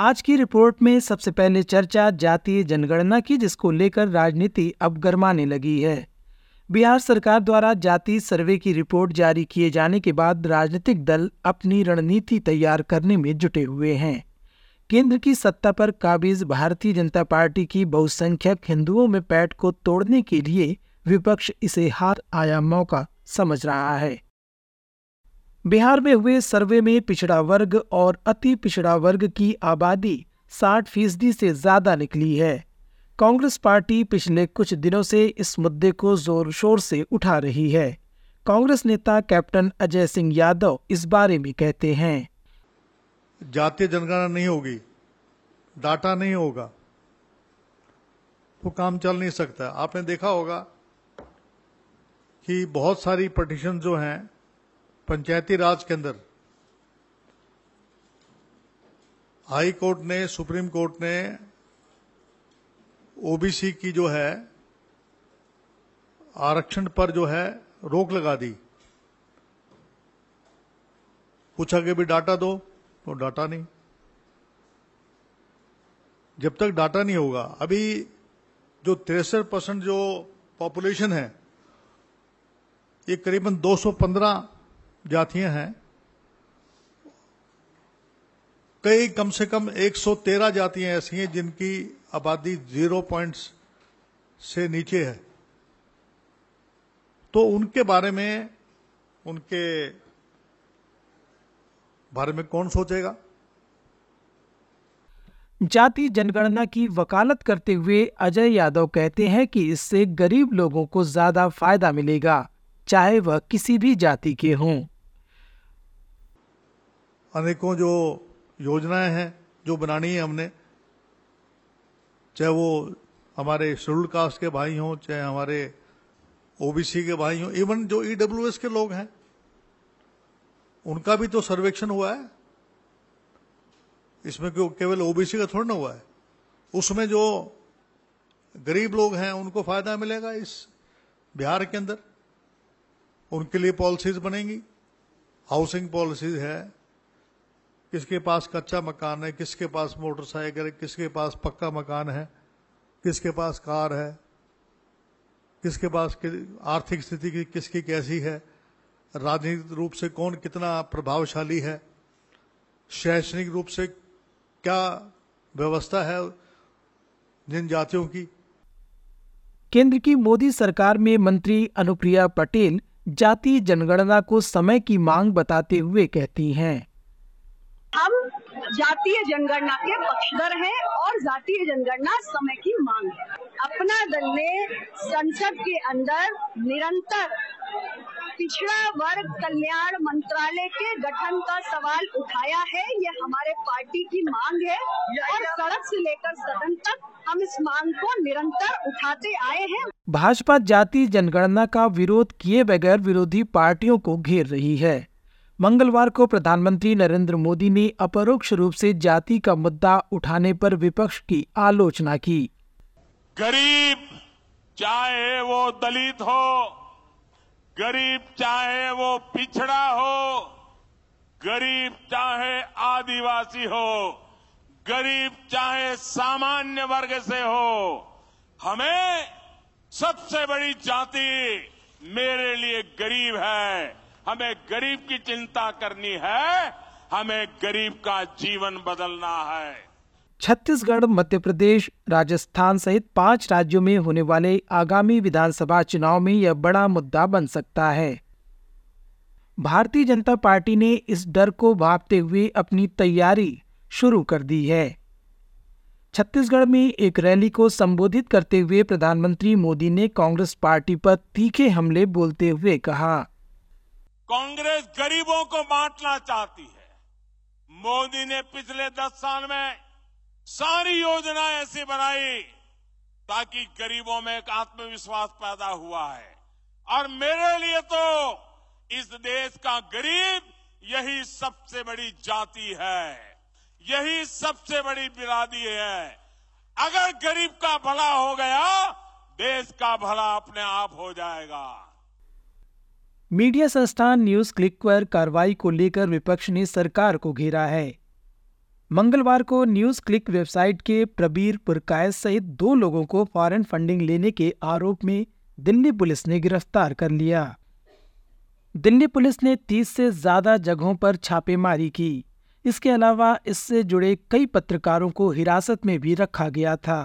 आज की रिपोर्ट में सबसे पहले चर्चा जातीय जनगणना की, जिसको लेकर राजनीति अब गर्माने लगी है। बिहार सरकार द्वारा जाति सर्वे की रिपोर्ट जारी किए जाने के बाद राजनीतिक दल अपनी रणनीति तैयार करने में जुटे हुए हैं। केंद्र की सत्ता पर काबिज भारतीय जनता पार्टी की बहुसंख्यक हिंदुओं में पैठ को तोड़ने के लिए विपक्ष इसे हार आया मौका समझ रहा है। बिहार में हुए सर्वे में पिछड़ा वर्ग और अति पिछड़ा वर्ग की आबादी 60 फ़ीसदी से ज़्यादा निकली है। कांग्रेस पार्टी पिछले कुछ दिनों से इस मुद्दे को ज़ोर शोर से उठा रही है। कांग्रेस नेता कैप्टन अजय सिंह यादव इस बारे में कहते हैं। जातीय जनगणना नहीं होगी, डाटा नहीं होगा तो काम चल नहीं सकता। आपने देखा होगा कि बहुत सारी पटिशन जो हैं पंचायती राज के अंदर, हाई कोर्ट ने, सुप्रीम कोर्ट ने ओबीसी की जो है, आरक्षण पर जो है रोक लगा दी। पूछा कि भी डाटा दो तो डाटा नहीं। जब तक डाटा नहीं होगा, अभी जो तिरसठ परसेंट जो पॉपुलेशन है, ये करीबन 215 जातियाँ हैं। कई कम से कम 113 जातियाँ ऐसी हैं जिनकी आबादी ज़ीरो पॉइंट्स से नीचे है। तो उनके बारे में, उनके बारे में कौन सोचेगा? जाति जनगणना की वकालत करते हुए अजय यादव कहते हैं कि इससे गरीब लोगों को ज़्यादा फ़ायदा मिलेगा, चाहे वह किसी भी जाति के हों। अनेकों जो योजनाएँ हैं, जो बनानी है हमने, चाहे वो हमारे शेड्यूल कास्ट के भाई हों, चाहे हमारे ओबीसी के भाई हों इवन जो ईडब्ल्यूएस के लोग हैं, उनका भी तो सर्वेक्षण हुआ है। इसमें क्यों केवल ओबीसी का थोड़ा ना हुआ है। उसमें जो गरीब लोग हैं, उनको फ़ायदा मिलेगा इस बिहार के अंदर। उनके लिए पॉलिसीज़ बनेंगी। हाउसिंग पॉलिसीज़ है। किसके पास कच्चा मकान है, किसके पास मोटरसाइकिल है, किसके पास पक्का मकान है, किसके पास कार है, किसके पास आर्थिक स्थिति की, किसकी कैसी है, राजनीतिक रूप से कौन कितना प्रभावशाली है, शैक्षणिक रूप से क्या व्यवस्था है जिन जातियों की। केंद्र की मोदी सरकार में मंत्री अनुप्रिया पटेल जाति जनगणना को समय की मांग बताते हुए कहती हैं। हम जातीय जनगणना के पक्षधर हैं और जातीय जनगणना समय की मांग है। अपना दल ने संसद के अंदर निरंतर पिछड़ा वर्ग कल्याण मंत्रालय के गठन का सवाल उठाया है। ये हमारे पार्टी की मांग है और सड़क से लेकर सदन तक हम इस मांग को निरंतर उठाते आए हैं। भाजपा जाति जनगणना का विरोध किए बगैर विरोधी पार्टियों को घेर रही है। मंगलवार को प्रधानमंत्री नरेंद्र मोदी ने अपरोक्ष रूप से जाति का मुद्दा उठाने पर विपक्ष की आलोचना की। गरीब चाहे वो दलित हो, गरीब चाहे वो पिछड़ा हो, गरीब चाहे आदिवासी हो, गरीब चाहे सामान्य वर्ग से हो, हमें सबसे बड़ी जाति मेरे लिए गरीब है। हमें गरीब की चिंता करनी है, हमें गरीब का जीवन बदलना है। छत्तीसगढ़, मध्य प्रदेश, राजस्थान सहित पाँच राज्यों में होने वाले आगामी विधानसभा चुनाव में यह बड़ा मुद्दा बन सकता है। भारतीय जनता पार्टी ने इस डर को भापते हुए अपनी तैयारी शुरू कर दी है। छत्तीसगढ़ में एक रैली को संबोधित करते हुए प्रधानमंत्री मोदी ने कांग्रेस पार्टी पर तीखे हमले बोलते हुए कहा। कांग्रेस गरीबों को बांटना चाहती है। मोदी ने पिछले दस साल में सारी योजनाएँ ऐसी बनाई ताकि गरीबों में एक आत्मविश्वास पैदा हुआ है। और मेरे लिए तो इस देश का गरीब यही सबसे बड़ी जाति है, यही सबसे बड़ी बिरादी है। अगर गरीब का भला हो गया, देश का भला अपने आप हो जाएगा। मीडिया संस्थान न्यूज़ क्लिक पर कार्रवाई को लेकर विपक्ष ने सरकार को घेरा है। मंगलवार को न्यूज़ क्लिक वेबसाइट के प्रबीर पुरकायत सहित दो लोगों को फॉरेन फंडिंग लेने के आरोप में दिल्ली पुलिस ने गिरफ़्तार कर लिया। दिल्ली पुलिस ने 30 से ज़्यादा जगहों पर छापेमारी की। इसके अलावा इससे जुड़े कई पत्रकारों को हिरासत में भी रखा गया था।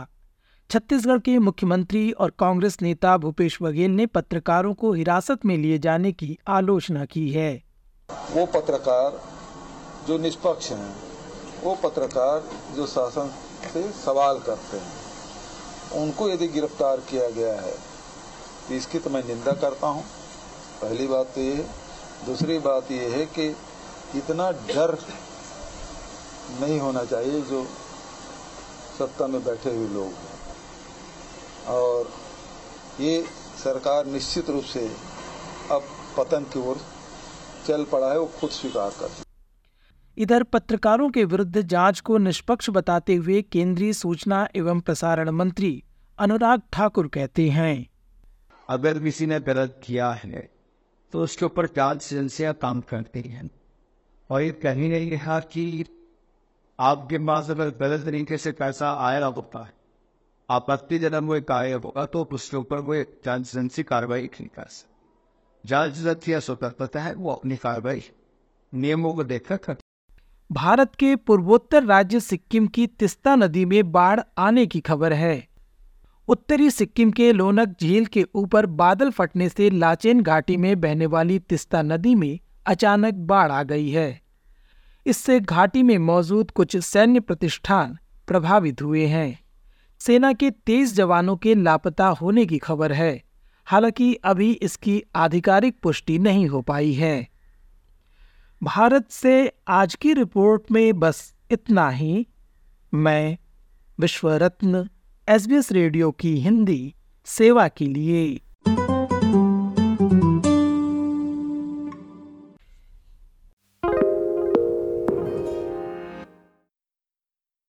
छत्तीसगढ़ के मुख्यमंत्री और कांग्रेस नेता भूपेश बघेल ने पत्रकारों को हिरासत में लिए जाने की आलोचना की है। वो पत्रकार जो निष्पक्ष हैं, वो पत्रकार जो शासन से सवाल करते हैं, उनको यदि गिरफ़्तार किया गया है तो इसकी तो मैं निंदा करता हूँ। पहली बात तो ये है। दूसरी बात ये है कि इतना डर नहीं होना चाहिए जो सत्ता में बैठे हुए लोग हैं। और ये सरकार निश्चित रूप से अब पतन की ओर चल पड़ा है वो खुद स्वीकार कर इधर पत्रकारों के विरुद्ध जाँच को निष्पक्ष बताते हुए केंद्रीय सूचना एवं प्रसारण मंत्री अनुराग ठाकुर कहते हैं। अगर किसी ने गलत किया है तो उसके ऊपर जाँच एजेंसियाँ काम करती हैं। और ये कहीं नहीं कहा कि आपके पास अगर गलत तरीके से पैसा आया होता है आपत्तिजनक वो कार्य होगा तो उसके ऊपर वो जाँच एजेंसी कार्रवाई नहीं कर सकती जाँच एजेंसी स्वतंत्रता है वो अपनी कार्रवाई। नियमों को देखकर कर। भारत के पूर्वोत्तर राज्य सिक्किम की तिस्ता नदी में बाढ़ आने की खबर है। उत्तरी सिक्किम के लोनक झील के ऊपर बादल फटने से लाचेन घाटी में बहने वाली तिस्ता नदी में अचानक बाढ़ आ गई है। इससे घाटी में मौजूद कुछ सैन्य प्रतिष्ठान प्रभावित हुए हैं। सेना के तेईस जवानों के लापता होने की खबर है। हालाँकि अभी इसकी आधिकारिक पुष्टि नहीं हो पाई है। भारत से आज की रिपोर्ट में बस इतना ही। मैं विश्व रत्न एसबीएस रेडियो की हिंदी सेवा के लिए।